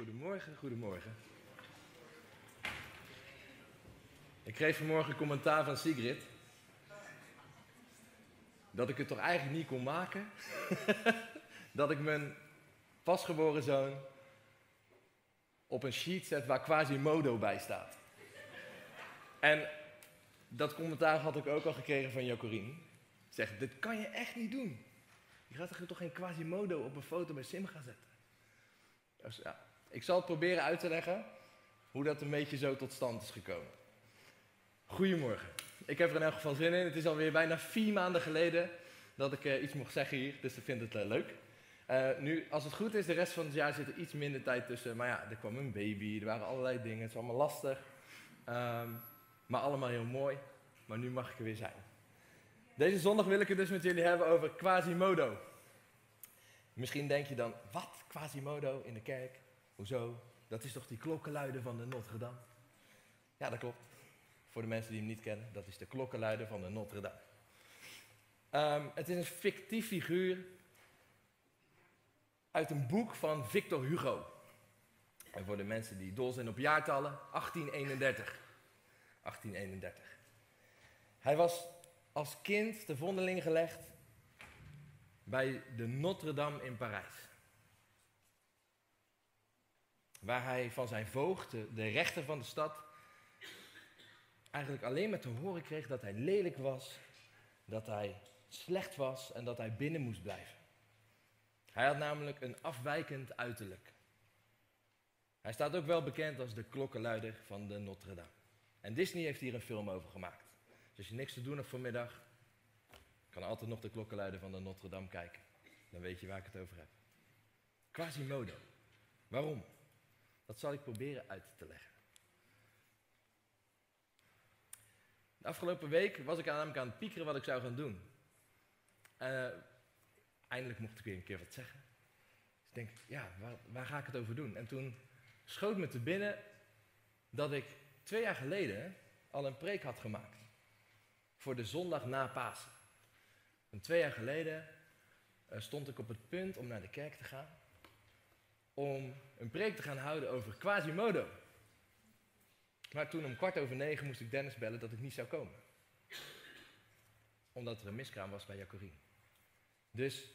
Goedemorgen, goedemorgen. Ik kreeg vanmorgen een commentaar van Sigrid. Dat ik het toch eigenlijk niet kon maken. dat ik mijn pasgeboren zoon op een sheet zet waar Quasimodo bij staat. En dat commentaar had ik ook al gekregen van Jocorien. Zegt, dit kan je echt niet doen. Je gaat toch geen Quasimodo op een foto bij Sim gaan zetten? Ja, ik zal proberen uit te leggen hoe dat een beetje zo tot stand is gekomen. Goedemorgen. Ik heb er in elk geval zin in. Het is alweer bijna vier maanden geleden dat ik uh, iets mocht zeggen hier, dus ik vind het uh, leuk. Uh, nu, als het goed is, de rest van het jaar zit er iets minder tijd tussen. Maar ja, er kwam een baby, er waren allerlei dingen, het is allemaal lastig. Um, maar allemaal heel mooi. Maar nu mag ik er weer zijn. Deze zondag wil ik het dus met jullie hebben over Quasimodo. Misschien denk je dan, wat? Quasimodo in de kerk? Hoezo? Dat is toch die klokkenluider van de Notre Dame? Ja, dat klopt. Voor de mensen die hem niet kennen, dat is de klokkenluider van de Notre Dame. Um, het is een fictief figuur uit een boek van Victor Hugo. En voor de mensen die dol zijn op jaartallen, 1831. 1831. Hij was als kind te vondeling gelegd bij de Notre Dame in Parijs. Waar hij van zijn voogd, de rechter van de stad, eigenlijk alleen maar te horen kreeg dat hij lelijk was, dat hij slecht was en dat hij binnen moest blijven. Hij had namelijk een afwijkend uiterlijk. Hij staat ook wel bekend als de klokkenluider van de Notre Dame. En Disney heeft hier een film over gemaakt. Dus als je niks te doen hebt vanmiddag, kan altijd nog de klokkenluider van de Notre Dame kijken. Dan weet je waar ik het over heb. Quasimodo. Waarom? Dat zal ik proberen uit te leggen. De afgelopen week was ik namelijk aan het piekeren wat ik zou gaan doen. Uh, eindelijk mocht ik weer een keer wat zeggen. Dus ik denk, ja, waar, waar ga ik het over doen? En toen schoot me te binnen dat ik twee jaar geleden al een preek had gemaakt. Voor de zondag na Pasen. En twee jaar geleden uh, stond ik op het punt om naar de kerk te gaan. Om een preek te gaan houden over Quasimodo. Maar toen om kwart over negen moest ik Dennis bellen dat ik niet zou komen. Omdat er een miskraam was bij Jacorien. Dus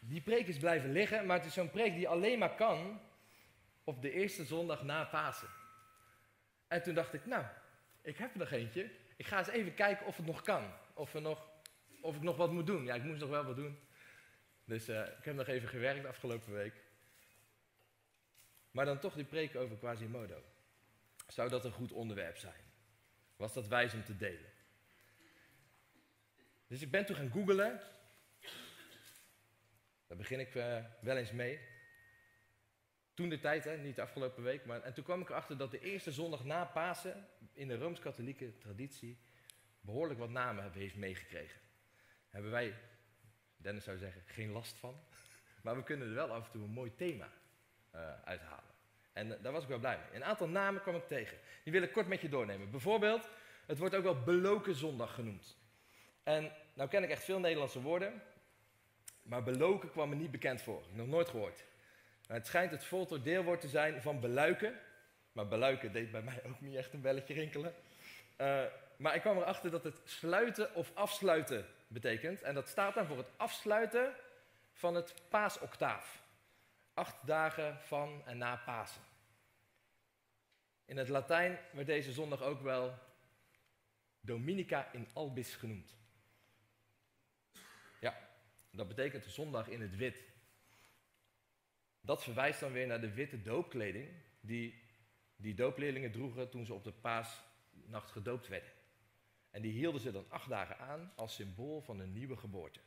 die preek is blijven liggen, maar het is zo'n preek die alleen maar kan op de eerste zondag na Pasen. En toen dacht ik, nou, ik heb er nog eentje. Ik ga eens even kijken of het nog kan. Of, er nog, of ik nog wat moet doen. Ja, ik moest nog wel wat doen. Dus uh, ik heb nog even gewerkt afgelopen week. Maar dan toch die preek over Quasimodo. Zou dat een goed onderwerp zijn? Was dat wijs om te delen? Dus ik ben toen gaan googlen. Daar begin ik uh, wel eens mee. Toen de tijd, hè, niet de afgelopen week. Maar, en toen kwam ik erachter dat de eerste zondag na Pasen in de Rooms-Katholieke traditie behoorlijk wat namen heeft meegekregen. Hebben wij, Dennis zou zeggen, geen last van. Maar we kunnen er wel af en toe een mooi thema uh, uithalen. En uh, daar was ik wel blij mee. Een aantal namen kwam ik tegen. Die wil ik kort met je doornemen. Bijvoorbeeld, het wordt ook wel beloken zondag genoemd. En nou ken ik echt veel Nederlandse woorden. Maar beloken kwam me niet bekend voor. Nog nooit gehoord. Maar het schijnt het voltooid deelwoord te zijn van beluiken. Maar beluiken deed bij mij ook niet echt een belletje rinkelen. Uh, maar ik kwam erachter dat het sluiten of afsluiten betekent. En dat staat dan voor het afsluiten van het paasoctaaf. Acht dagen van en na Pasen. In het Latijn werd deze zondag ook wel Dominica in Albis genoemd. Ja, dat betekent zondag in het wit. Dat verwijst dan weer naar de witte doopkleding die die doopleerlingen droegen toen ze op de paasnacht gedoopt werden. En die hielden ze dan acht dagen aan als symbool van een nieuwe geboorte.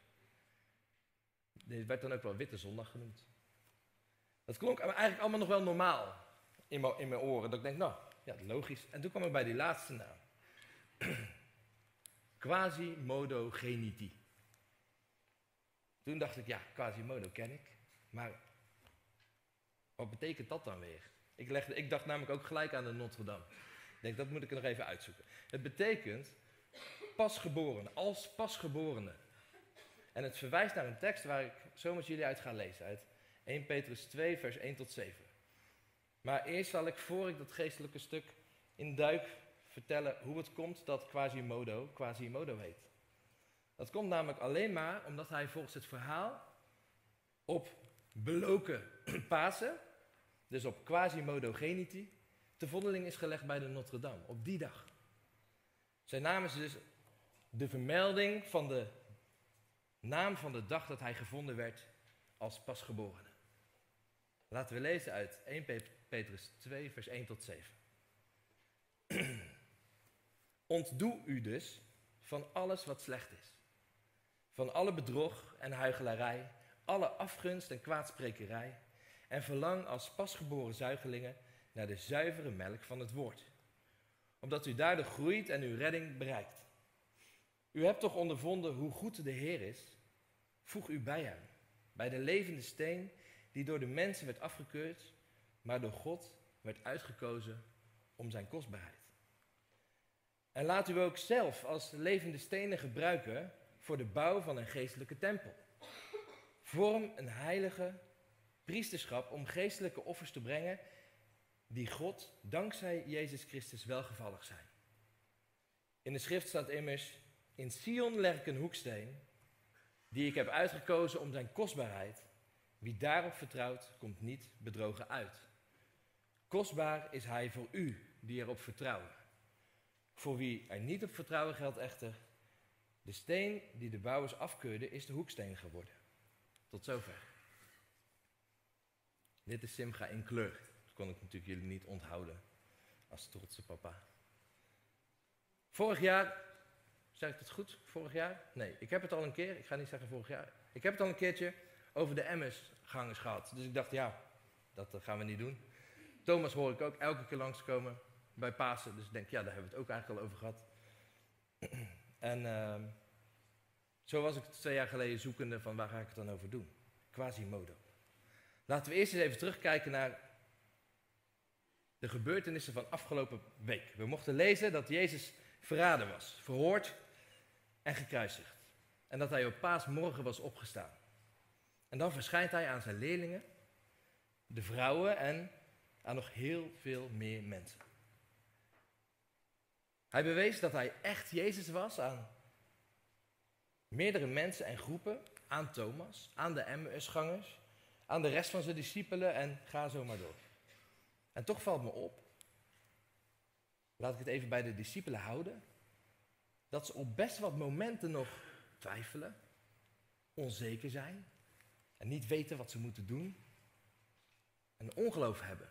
Dit werd dan ook wel Witte Zondag genoemd. Dat klonk eigenlijk allemaal nog wel normaal in mijn, in mijn oren. Dat ik denk, nou, ja, logisch. En toen kwam ik bij die laatste naam. Quasimodogeniti. Toen dacht ik, ja, Quasimodo ken ik. Maar wat betekent dat dan weer? Ik, legde, ik dacht namelijk ook gelijk aan de Notre Dame. Ik denk, dat moet ik er nog even uitzoeken. Het betekent pasgeboren, als pasgeborene. En het verwijst naar een tekst waar ik zo met jullie uit ga lezen. Uit 1 Petrus 2, vers 1 tot 7. Maar eerst zal ik, voor ik dat geestelijke stuk induik, vertellen hoe het komt dat Quasimodo Quasimodo heet. Dat komt namelijk alleen maar omdat hij volgens het verhaal op beloken Pasen, dus op Quasimodo Geniti, te vondeling is gelegd bij de Notre Dame, op die dag. Zijn naam is dus de vermelding van de naam van de dag dat hij gevonden werd als pasgeborene. Laten we lezen uit 1 Petrus 2, vers 1 tot 7. Ontdoe u dus van alles wat slecht is. Van alle bedrog en huichelarij, alle afgunst en kwaadsprekerij. En verlang als pasgeboren zuigelingen naar de zuivere melk van het woord. Opdat u daardoor groeit en uw redding bereikt. U hebt toch ondervonden hoe goed de Heer is? Voeg u bij hem, bij de levende steen die door de mensen werd afgekeurd, maar door God werd uitgekozen om zijn kostbaarheid. En laat u ook zelf als levende stenen gebruiken voor de bouw van een geestelijke tempel. Vorm een heilige priesterschap om geestelijke offers te brengen die God dankzij Jezus Christus welgevallig zijn. In de schrift staat immers, in Sion leg ik een hoeksteen, die ik heb uitgekozen om zijn kostbaarheid. Wie daarop vertrouwt, komt niet bedrogen uit. Kostbaar is hij voor u die erop vertrouwen. Voor wie er niet op vertrouwen geldt echter, de steen die de bouwers afkeurden is de hoeksteen geworden. Tot zover. Dit is Simga in kleur. Dat kon ik natuurlijk jullie niet onthouden als trotse papa. Vorig jaar, zeg ik het goed? Vorig jaar? Nee, ik heb het al een keer, ik ga niet zeggen vorig jaar. Ik heb het al een keertje over de MS-gangers gehad. Dus ik dacht, ja, dat gaan we niet doen. Thomas hoor ik ook elke keer langskomen bij Pasen. Dus ik denk, ja, daar hebben we het ook eigenlijk al over gehad. en uh, zo was ik twee jaar geleden zoekende van waar ga ik het dan over doen. Quasimodo. Laten we eerst eens even terugkijken naar de gebeurtenissen van afgelopen week. We mochten lezen dat Jezus verraden was, verhoord en gekruisigd. En dat hij op paasmorgen was opgestaan. En dan verschijnt hij aan zijn leerlingen, de vrouwen en aan nog heel veel meer mensen. Hij bewees dat hij echt Jezus was aan meerdere mensen en groepen, aan Thomas, aan de Emmausgangers, aan de rest van zijn discipelen en ga zo maar door. En toch valt me op, laat ik het even bij de discipelen houden, dat ze op best wat momenten nog twijfelen, onzeker zijn en niet weten wat ze moeten doen en ongeloof hebben.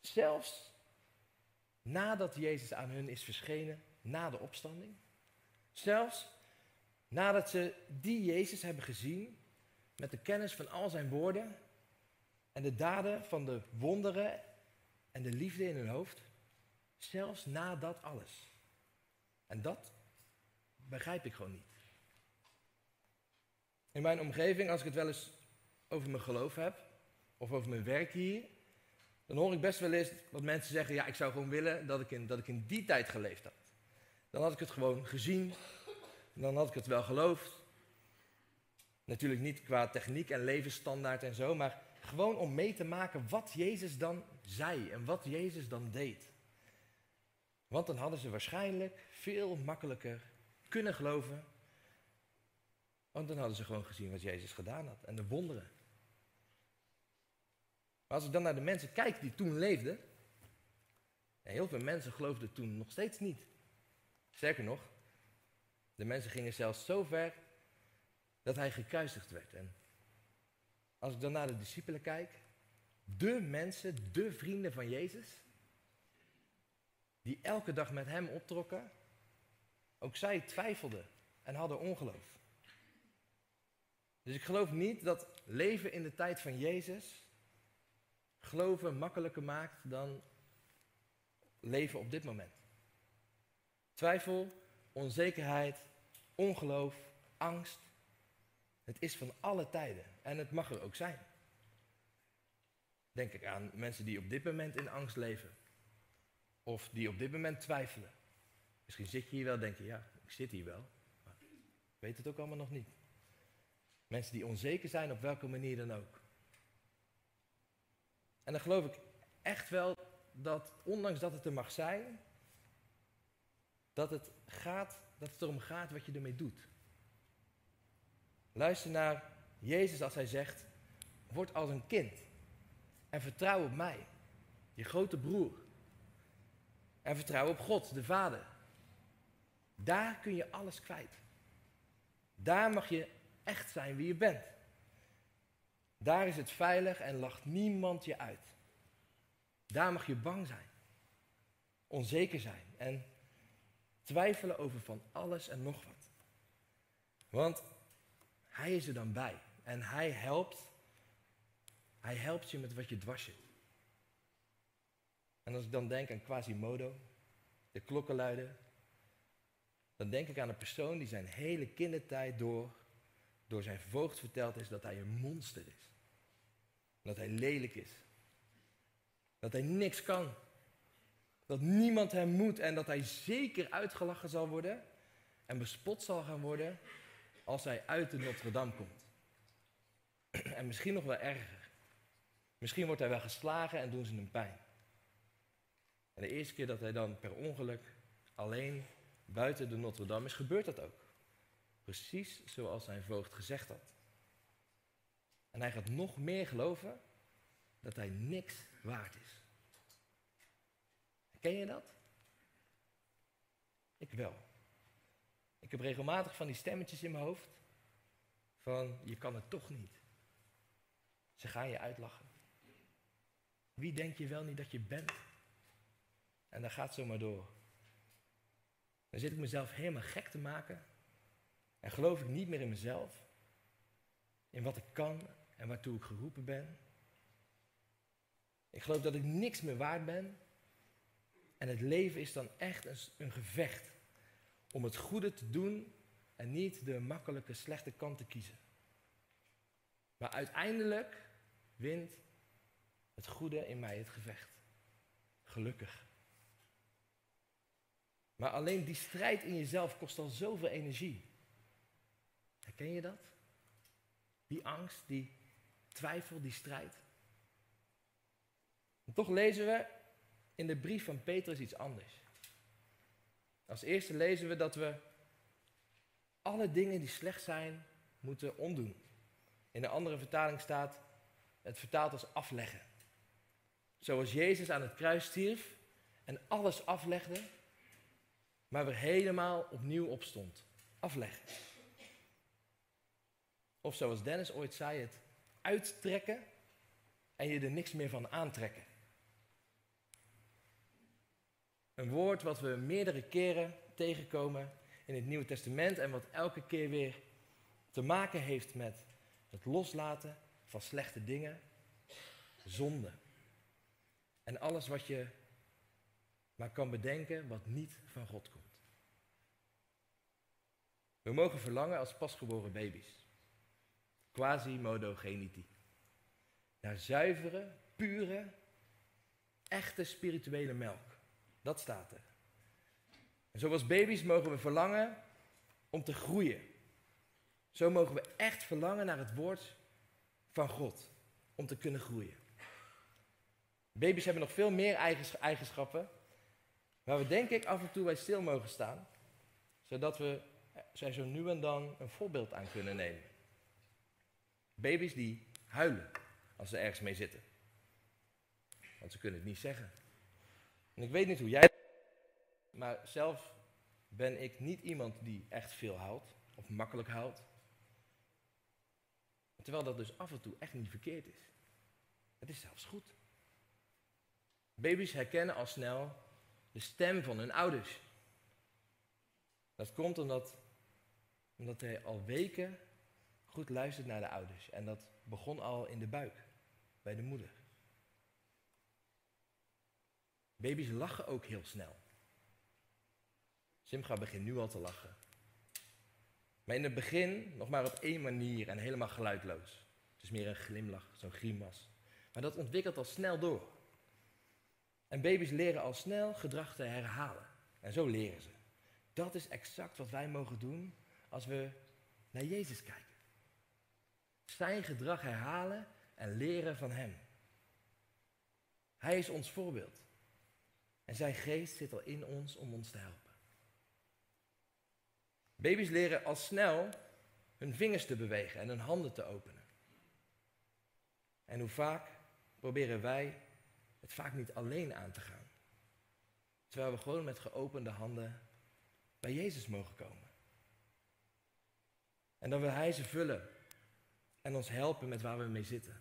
Zelfs nadat Jezus aan hun is verschenen, na de opstanding. Zelfs nadat ze die Jezus hebben gezien, met de kennis van al zijn woorden en de daden van de wonderen en de liefde in hun hoofd. Zelfs na dat alles. En dat begrijp ik gewoon niet. In mijn omgeving, als ik het wel eens over mijn geloof heb, of over mijn werk hier, dan hoor ik best wel eens dat mensen zeggen: Ja, ik zou gewoon willen dat ik in, dat ik in die tijd geleefd had. Dan had ik het gewoon gezien, dan had ik het wel geloofd. Natuurlijk niet qua techniek en levensstandaard en zo, maar gewoon om mee te maken wat Jezus dan zei en wat Jezus dan deed. Want dan hadden ze waarschijnlijk veel makkelijker kunnen geloven. Want dan hadden ze gewoon gezien wat Jezus gedaan had en de wonderen. Maar als ik dan naar de mensen kijk die toen leefden, heel veel mensen geloofden toen nog steeds niet. Sterker nog, de mensen gingen zelfs zo ver dat hij gekruisigd werd. En als ik dan naar de discipelen kijk, de mensen, de vrienden van Jezus, die elke dag met hem optrokken, ook zij twijfelden en hadden ongeloof. Dus ik geloof niet dat leven in de tijd van Jezus geloven makkelijker maakt dan leven op dit moment. Twijfel, onzekerheid, ongeloof, angst. Het is van alle tijden en het mag er ook zijn. Denk ik aan mensen die op dit moment in angst leven. Of die op dit moment twijfelen. Misschien zit je hier wel, denk je, ja, ik zit hier wel. Maar ik weet het ook allemaal nog niet. Mensen die onzeker zijn op welke manier dan ook. En dan geloof ik echt wel dat, ondanks dat het er mag zijn, dat het, gaat, dat het erom gaat wat je ermee doet. Luister naar Jezus als hij zegt, word als een kind en vertrouw op mij, je grote broer. En vertrouw op God, de Vader. Daar kun je alles kwijt. Daar mag je echt zijn wie je bent. Daar is het veilig en lacht niemand je uit. Daar mag je bang zijn, onzeker zijn en twijfelen over van alles en nog wat. Want hij is er dan bij en hij helpt. Hij helpt je met wat je dwars zit. En als ik dan denk aan Quasimodo, de klokkenluider, dan denk ik aan een persoon die zijn hele kindertijd door, door zijn voogd verteld is dat hij een monster is. Dat hij lelijk is. Dat hij niks kan. Dat niemand hem moet en dat hij zeker uitgelachen zal worden en bespot zal gaan worden als hij uit de Notre Dame komt. En misschien nog wel erger. Misschien wordt hij wel geslagen en doen ze hem pijn. En de eerste keer dat hij dan per ongeluk alleen buiten de Notre Dame is, gebeurt dat ook. Precies zoals zijn voogd gezegd had. En hij gaat nog meer geloven dat hij niks waard is. Ken je dat? Ik wel. Ik heb regelmatig van die stemmetjes in mijn hoofd. Van je kan het toch niet. Ze gaan je uitlachen. Wie denk je wel niet dat je bent? En dat gaat zomaar door. Dan zit ik mezelf helemaal gek te maken. En geloof ik niet meer in mezelf. In wat ik kan en waartoe ik geroepen ben. Ik geloof dat ik niks meer waard ben. En het leven is dan echt een, een gevecht om het goede te doen en niet de makkelijke slechte kant te kiezen. Maar uiteindelijk wint het goede in mij het gevecht. Gelukkig. Maar alleen die strijd in jezelf kost al zoveel energie. Herken je dat? Die angst, die twijfel, die strijd. Toch lezen we in de brief van Petrus iets anders. Als eerste lezen we dat we alle dingen die slecht zijn moeten ondoen. In een andere vertaling staat het vertaald als afleggen. Zoals Jezus aan het kruis stierf en alles aflegde, maar weer helemaal opnieuw opstond. Afleggen. Of zoals Dennis ooit zei, het uittrekken en je er niks meer van aantrekken. Een woord wat we meerdere keren tegenkomen in het Nieuwe Testament en wat elke keer weer te maken heeft met het loslaten van slechte dingen, zonde. En alles wat je maar kan bedenken wat niet van God komt. We mogen verlangen als pasgeboren baby's. Quasi modo geniti. Naar zuivere, pure, echte spirituele melk. Dat staat er. En zoals baby's mogen we verlangen om te groeien. Zo mogen we echt verlangen naar het woord van God. Om te kunnen groeien. Baby's hebben nog veel meer eigenschappen. Waar we denk ik af en toe bij stil mogen staan. Zodat we zij zo nu en dan een voorbeeld aan kunnen nemen. Baby's die huilen als ze ergens mee zitten. Want ze kunnen het niet zeggen. En ik weet niet hoe jij. Maar zelf ben ik niet iemand die echt veel houdt. Of makkelijk houdt. Terwijl dat dus af en toe echt niet verkeerd is. Het is zelfs goed. Baby's herkennen al snel de stem van hun ouders. Dat komt omdat, omdat hij al weken goed luistert naar de ouders. En dat begon al in de buik, bij de moeder. Baby's lachen ook heel snel. Simga begint nu al te lachen. Maar in het begin nog maar op één manier en helemaal geluidloos. Het is meer een glimlach, zo'n grimas. Maar dat ontwikkelt al snel door. En baby's leren al snel gedrag te herhalen. En zo leren ze. Dat is exact wat wij mogen doen als we naar Jezus kijken. Zijn gedrag herhalen en leren van Hem. Hij is ons voorbeeld. En zijn geest zit al in ons om ons te helpen. Baby's leren al snel hun vingers te bewegen en hun handen te openen. En hoe vaak proberen wij het vaak niet alleen aan te gaan. Terwijl we gewoon met geopende handen bij Jezus mogen komen. En dan wil Hij ze vullen en ons helpen met waar we mee zitten.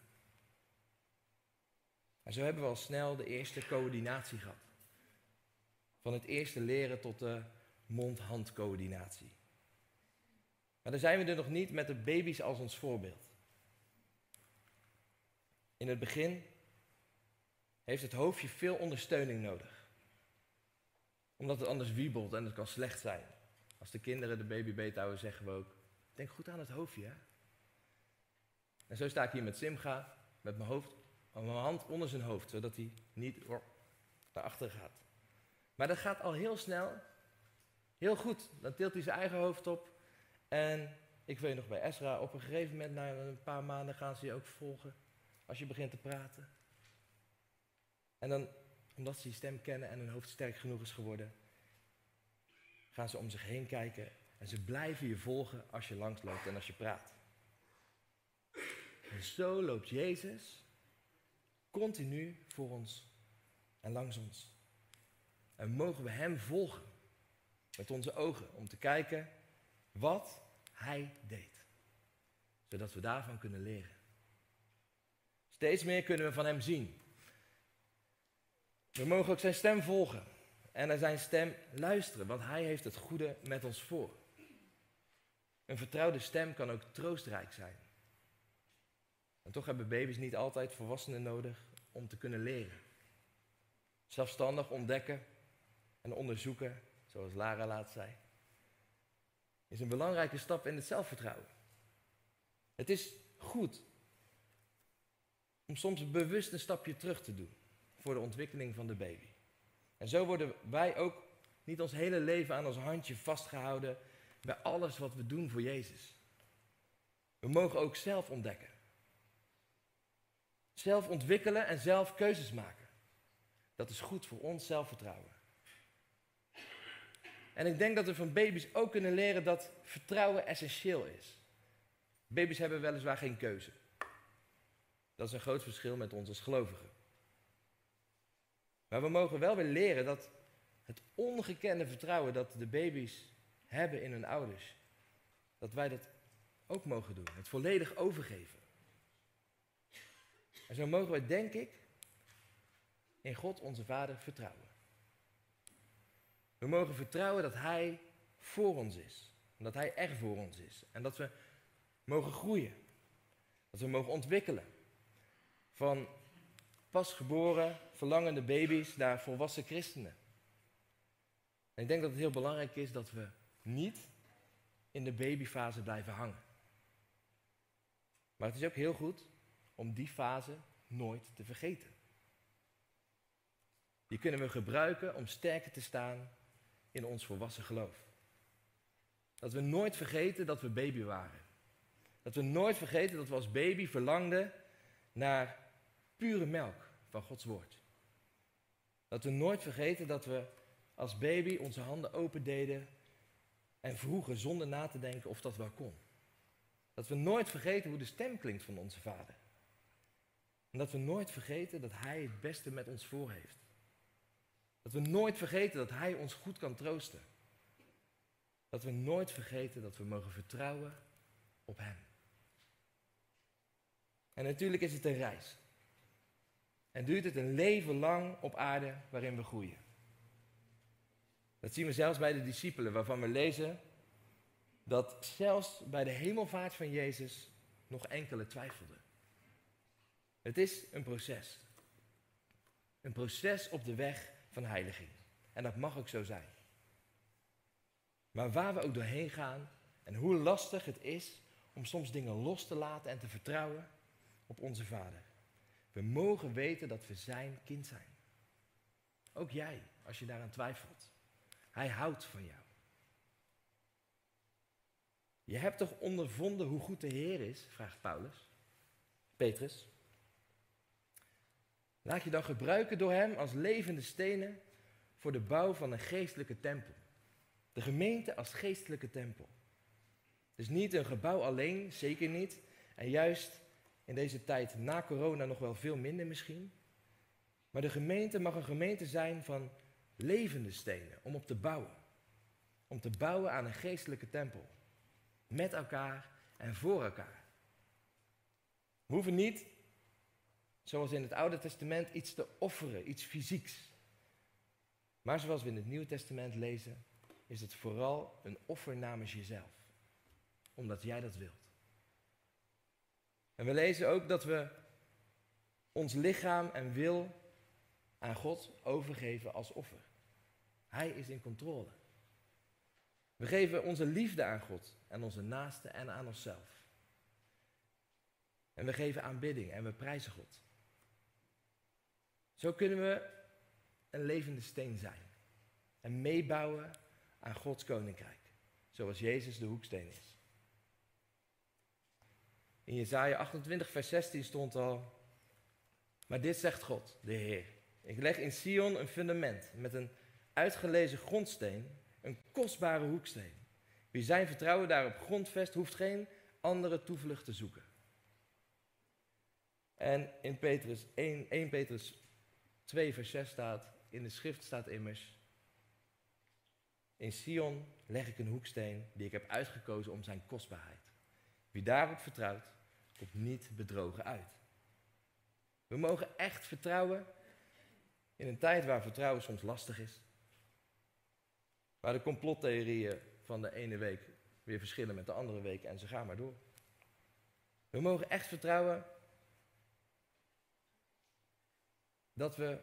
En zo hebben we al snel de eerste coördinatie gehad. Van het eerste leren tot de mond-hand coördinatie. Maar dan zijn we er nog niet met de baby's als ons voorbeeld. In het begin heeft het hoofdje veel ondersteuning nodig. Omdat het anders wiebelt en het kan slecht zijn. Als de kinderen de baby beet houden, zeggen we ook: Denk goed aan het hoofdje. Hè? En zo sta ik hier met Simga, met mijn, hoofd, mijn hand onder zijn hoofd, zodat hij niet naar achter gaat. Maar dat gaat al heel snel, heel goed. Dan tilt hij zijn eigen hoofd op. En ik weet nog bij Ezra, op een gegeven moment, na een paar maanden, gaan ze je ook volgen. Als je begint te praten. En dan, omdat ze je stem kennen en hun hoofd sterk genoeg is geworden, gaan ze om zich heen kijken. En ze blijven je volgen als je langsloopt en als je praat. En zo loopt Jezus continu voor ons en langs ons. En mogen we Hem volgen met onze ogen om te kijken wat Hij deed. Zodat we daarvan kunnen leren. Steeds meer kunnen we van Hem zien. We mogen ook Zijn stem volgen en naar Zijn stem luisteren, want Hij heeft het goede met ons voor. Een vertrouwde stem kan ook troostrijk zijn. En toch hebben baby's niet altijd volwassenen nodig om te kunnen leren. Zelfstandig ontdekken en onderzoeken, zoals Lara laat zei, is een belangrijke stap in het zelfvertrouwen. Het is goed om soms bewust een stapje terug te doen voor de ontwikkeling van de baby. En zo worden wij ook niet ons hele leven aan ons handje vastgehouden bij alles wat we doen voor Jezus. We mogen ook zelf ontdekken. Zelf ontwikkelen en zelf keuzes maken. Dat is goed voor ons zelfvertrouwen. En ik denk dat we van baby's ook kunnen leren dat vertrouwen essentieel is. Baby's hebben weliswaar geen keuze. Dat is een groot verschil met ons als gelovigen. Maar we mogen wel weer leren dat het ongekende vertrouwen dat de baby's hebben in hun ouders, dat wij dat ook mogen doen. Het volledig overgeven. En zo mogen we, denk ik, in God onze Vader vertrouwen. We mogen vertrouwen dat Hij voor ons is. Dat Hij echt voor ons is. En dat we mogen groeien. Dat we mogen ontwikkelen. Van pasgeboren, verlangende baby's naar volwassen christenen. En ik denk dat het heel belangrijk is dat we niet in de babyfase blijven hangen. Maar het is ook heel goed om die fase nooit te vergeten. Die kunnen we gebruiken om sterker te staan in ons volwassen geloof. Dat we nooit vergeten dat we baby waren. Dat we nooit vergeten dat we als baby verlangden naar pure melk van Gods woord. Dat we nooit vergeten dat we als baby onze handen open deden en vroegen zonder na te denken of dat wel kon. Dat we nooit vergeten hoe de stem klinkt van onze vader. En dat we nooit vergeten dat Hij het beste met ons voor heeft. Dat we nooit vergeten dat Hij ons goed kan troosten. Dat we nooit vergeten dat we mogen vertrouwen op Hem. En natuurlijk is het een reis. En duurt het een leven lang op aarde waarin we groeien. Dat zien we zelfs bij de discipelen, waarvan we lezen dat zelfs bij de hemelvaart van Jezus nog enkele twijfelden. Het is een proces. Een proces op de weg van heiliging. En dat mag ook zo zijn. Maar waar we ook doorheen gaan en hoe lastig het is om soms dingen los te laten en te vertrouwen op onze Vader. We mogen weten dat we zijn kind zijn. Ook jij, als je daaraan twijfelt. Hij houdt van jou. Je hebt toch ondervonden hoe goed de Heer is? vraagt Paulus. Petrus. Laat je dan gebruiken door Hem als levende stenen voor de bouw van een geestelijke tempel. De gemeente als geestelijke tempel. Dus niet een gebouw alleen, zeker niet. En juist in deze tijd na corona nog wel veel minder misschien. Maar de gemeente mag een gemeente zijn van levende stenen om op te bouwen. Om te bouwen aan een geestelijke tempel. Met elkaar en voor elkaar. We hoeven niet, zoals in het Oude Testament, iets te offeren, iets fysieks. Maar zoals we in het Nieuwe Testament lezen, is het vooral een offer namens jezelf. Omdat jij dat wilt. En we lezen ook dat we ons lichaam en wil aan God overgeven als offer. Hij is in controle. We geven onze liefde aan God en onze naasten en aan onszelf. En we geven aanbidding en we prijzen God. Zo kunnen we een levende steen zijn en meebouwen aan Gods koninkrijk, zoals Jezus de hoeksteen is. In Jesaja 28, vers 16 stond al, maar dit zegt God, de Heer. Ik leg in Sion een fundament met een uitgelezen grondsteen, een kostbare hoeksteen. Wie zijn vertrouwen daarop grondvest, hoeft geen andere toevlucht te zoeken. En in Petrus 1, 1 Petrus 2, vers 6 staat, in de schrift staat immers, in Sion leg ik een hoeksteen die ik heb uitgekozen om zijn kostbaarheid. Wie daarop vertrouwt, komt niet bedrogen uit. We mogen echt vertrouwen in een tijd waar vertrouwen soms lastig is. Waar de complottheorieën van de ene week weer verschillen met de andere week en ze gaan maar door. We mogen echt vertrouwen dat we,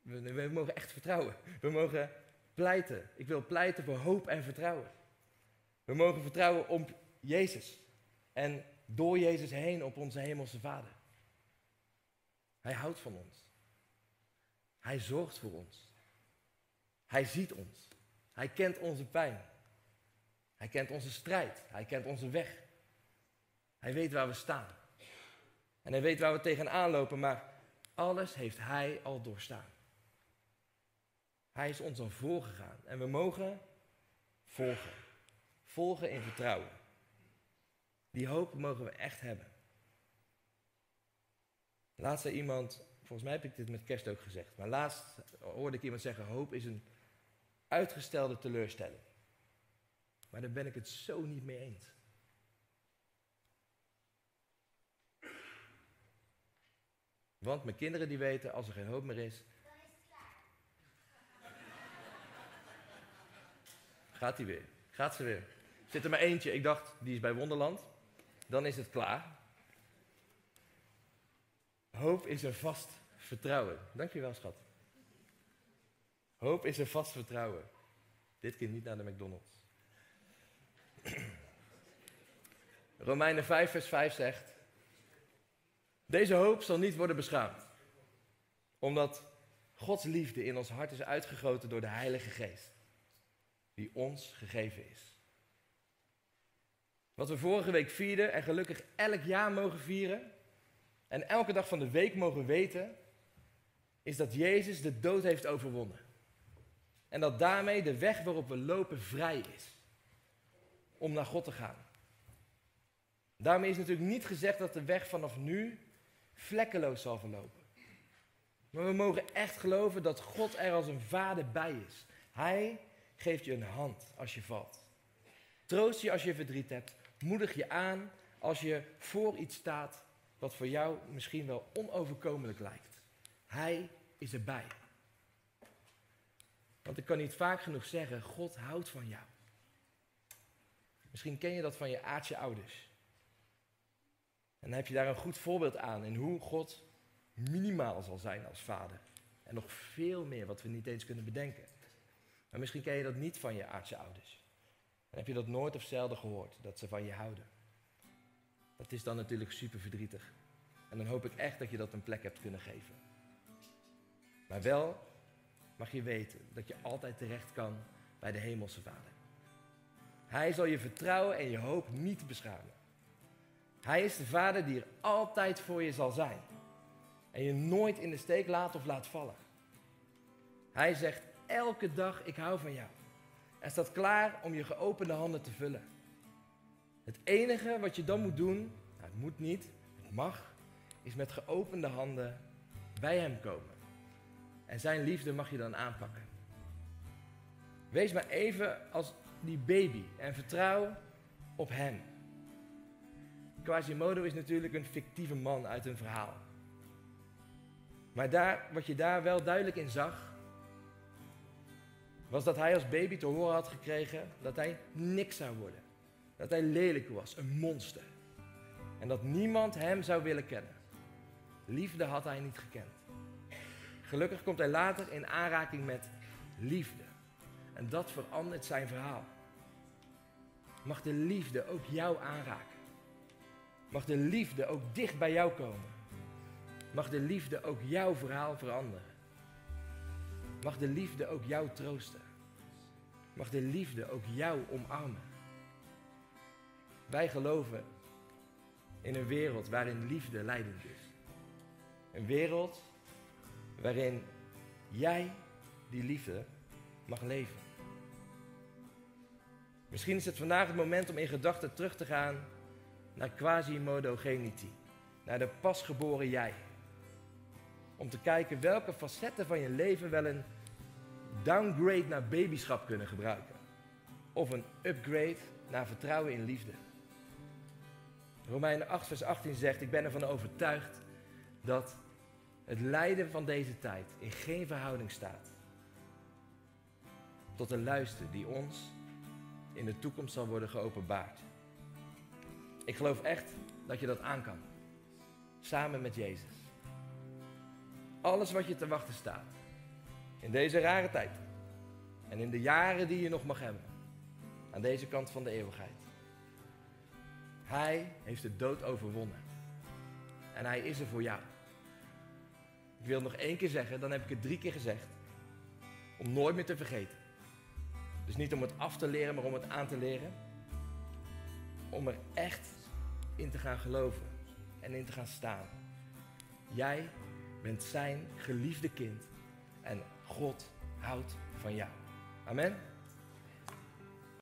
we, we mogen echt vertrouwen. We mogen pleiten. Ik wil pleiten voor hoop en vertrouwen. We mogen vertrouwen op Jezus en door Jezus heen op onze hemelse Vader. Hij houdt van ons. Hij zorgt voor ons. Hij ziet ons. Hij kent onze pijn. Hij kent onze strijd. Hij kent onze weg. Hij weet waar we staan. En hij weet waar we tegenaan lopen, maar alles heeft hij al doorstaan. Hij is ons al voorgegaan en we mogen volgen. Volgen in vertrouwen. Die hoop mogen we echt hebben. Laatst zei iemand, volgens mij heb ik dit met kerst ook gezegd, maar laatst hoorde ik iemand zeggen: hoop is een uitgestelde teleurstelling. Maar daar ben ik het zo niet mee eens. Want mijn kinderen die weten, als er geen hoop meer is. Gaat hij weer. Gaat ze weer. Zit er maar eentje. Ik dacht, die is bij Wonderland. Dan is het klaar. Hoop is een vast vertrouwen. Dankjewel, schat. Hoop is een vast vertrouwen. Dit keer niet naar de McDonald's. Romeinen 5, vers 5 zegt: Deze hoop zal niet worden beschaamd, omdat Gods liefde in ons hart is uitgegoten door de Heilige Geest, die ons gegeven is. Wat we vorige week vierden en gelukkig elk jaar mogen vieren en elke dag van de week mogen weten, is dat Jezus de dood heeft overwonnen. En dat daarmee de weg waarop we lopen vrij is om naar God te gaan. Daarmee is natuurlijk niet gezegd dat de weg vanaf nu vlekkeloos zal verlopen. Maar we mogen echt geloven dat God er als een vader bij is. Hij geeft je een hand als je valt. Troost je als je verdriet hebt. Moedig je aan als je voor iets staat wat voor jou misschien wel onoverkomelijk lijkt. Hij is erbij. Want ik kan niet vaak genoeg zeggen, God houdt van jou. Misschien ken je dat van je aardse ouders. En dan heb je daar een goed voorbeeld aan in hoe God minimaal zal zijn als vader. En nog veel meer wat we niet eens kunnen bedenken. Maar misschien ken je dat niet van je aardse ouders. Dan heb je dat nooit of zelden gehoord, dat ze van je houden. Dat is dan natuurlijk super verdrietig. En dan hoop ik echt dat je dat een plek hebt kunnen geven. Maar wel mag je weten dat je altijd terecht kan bij de Hemelse Vader. Hij zal je vertrouwen en je hoop niet beschamen. Hij is de Vader die er altijd voor je zal zijn. En je nooit in de steek laat of laat vallen. Hij zegt elke dag, ik hou van jou. En staat klaar om je geopende handen te vullen. Het enige wat je dan moet doen, nou, het moet niet, het mag, is met geopende handen bij hem komen. En zijn liefde mag je dan aanpakken. Wees maar even als die baby en vertrouw op hem. Quasimodo is natuurlijk een fictieve man uit een verhaal. Maar daar, wat je daar wel duidelijk in zag, was dat hij als baby te horen had gekregen dat hij niks zou worden. Dat hij lelijk was, een monster. En dat niemand hem zou willen kennen. Liefde had hij niet gekend. Gelukkig komt hij later in aanraking met liefde. En dat verandert zijn verhaal. Mag de liefde ook jou aanraken? Mag de liefde ook dicht bij jou komen? Mag de liefde ook jouw verhaal veranderen? Mag de liefde ook jou troosten? Mag de liefde ook jou omarmen? Wij geloven in een wereld waarin liefde leidend is. Een wereld waarin jij die liefde mag leven. Misschien is het vandaag het moment om in gedachten terug te gaan naar Quasimodo Geniti, naar de pasgeboren jij. Om te kijken welke facetten van je leven wel een downgrade naar babyschap kunnen gebruiken. Of een upgrade naar vertrouwen in liefde. Romeinen 8, vers 18 zegt: Ik ben ervan overtuigd dat het lijden van deze tijd in geen verhouding staat tot de luister die ons in de toekomst zal worden geopenbaard. Ik geloof echt dat je dat aan kan. Samen met Jezus. Alles wat je te wachten staat. In deze rare tijd. En in de jaren die je nog mag hebben. Aan deze kant van de eeuwigheid. Hij heeft de dood overwonnen. En hij is er voor jou. Ik wil nog één keer zeggen, dan heb ik het drie keer gezegd. Om nooit meer te vergeten. Dus niet om het af te leren, maar om het aan te leren. Om er echt in te gaan geloven en in te gaan staan. Jij bent zijn geliefde kind en God houdt van jou. Amen.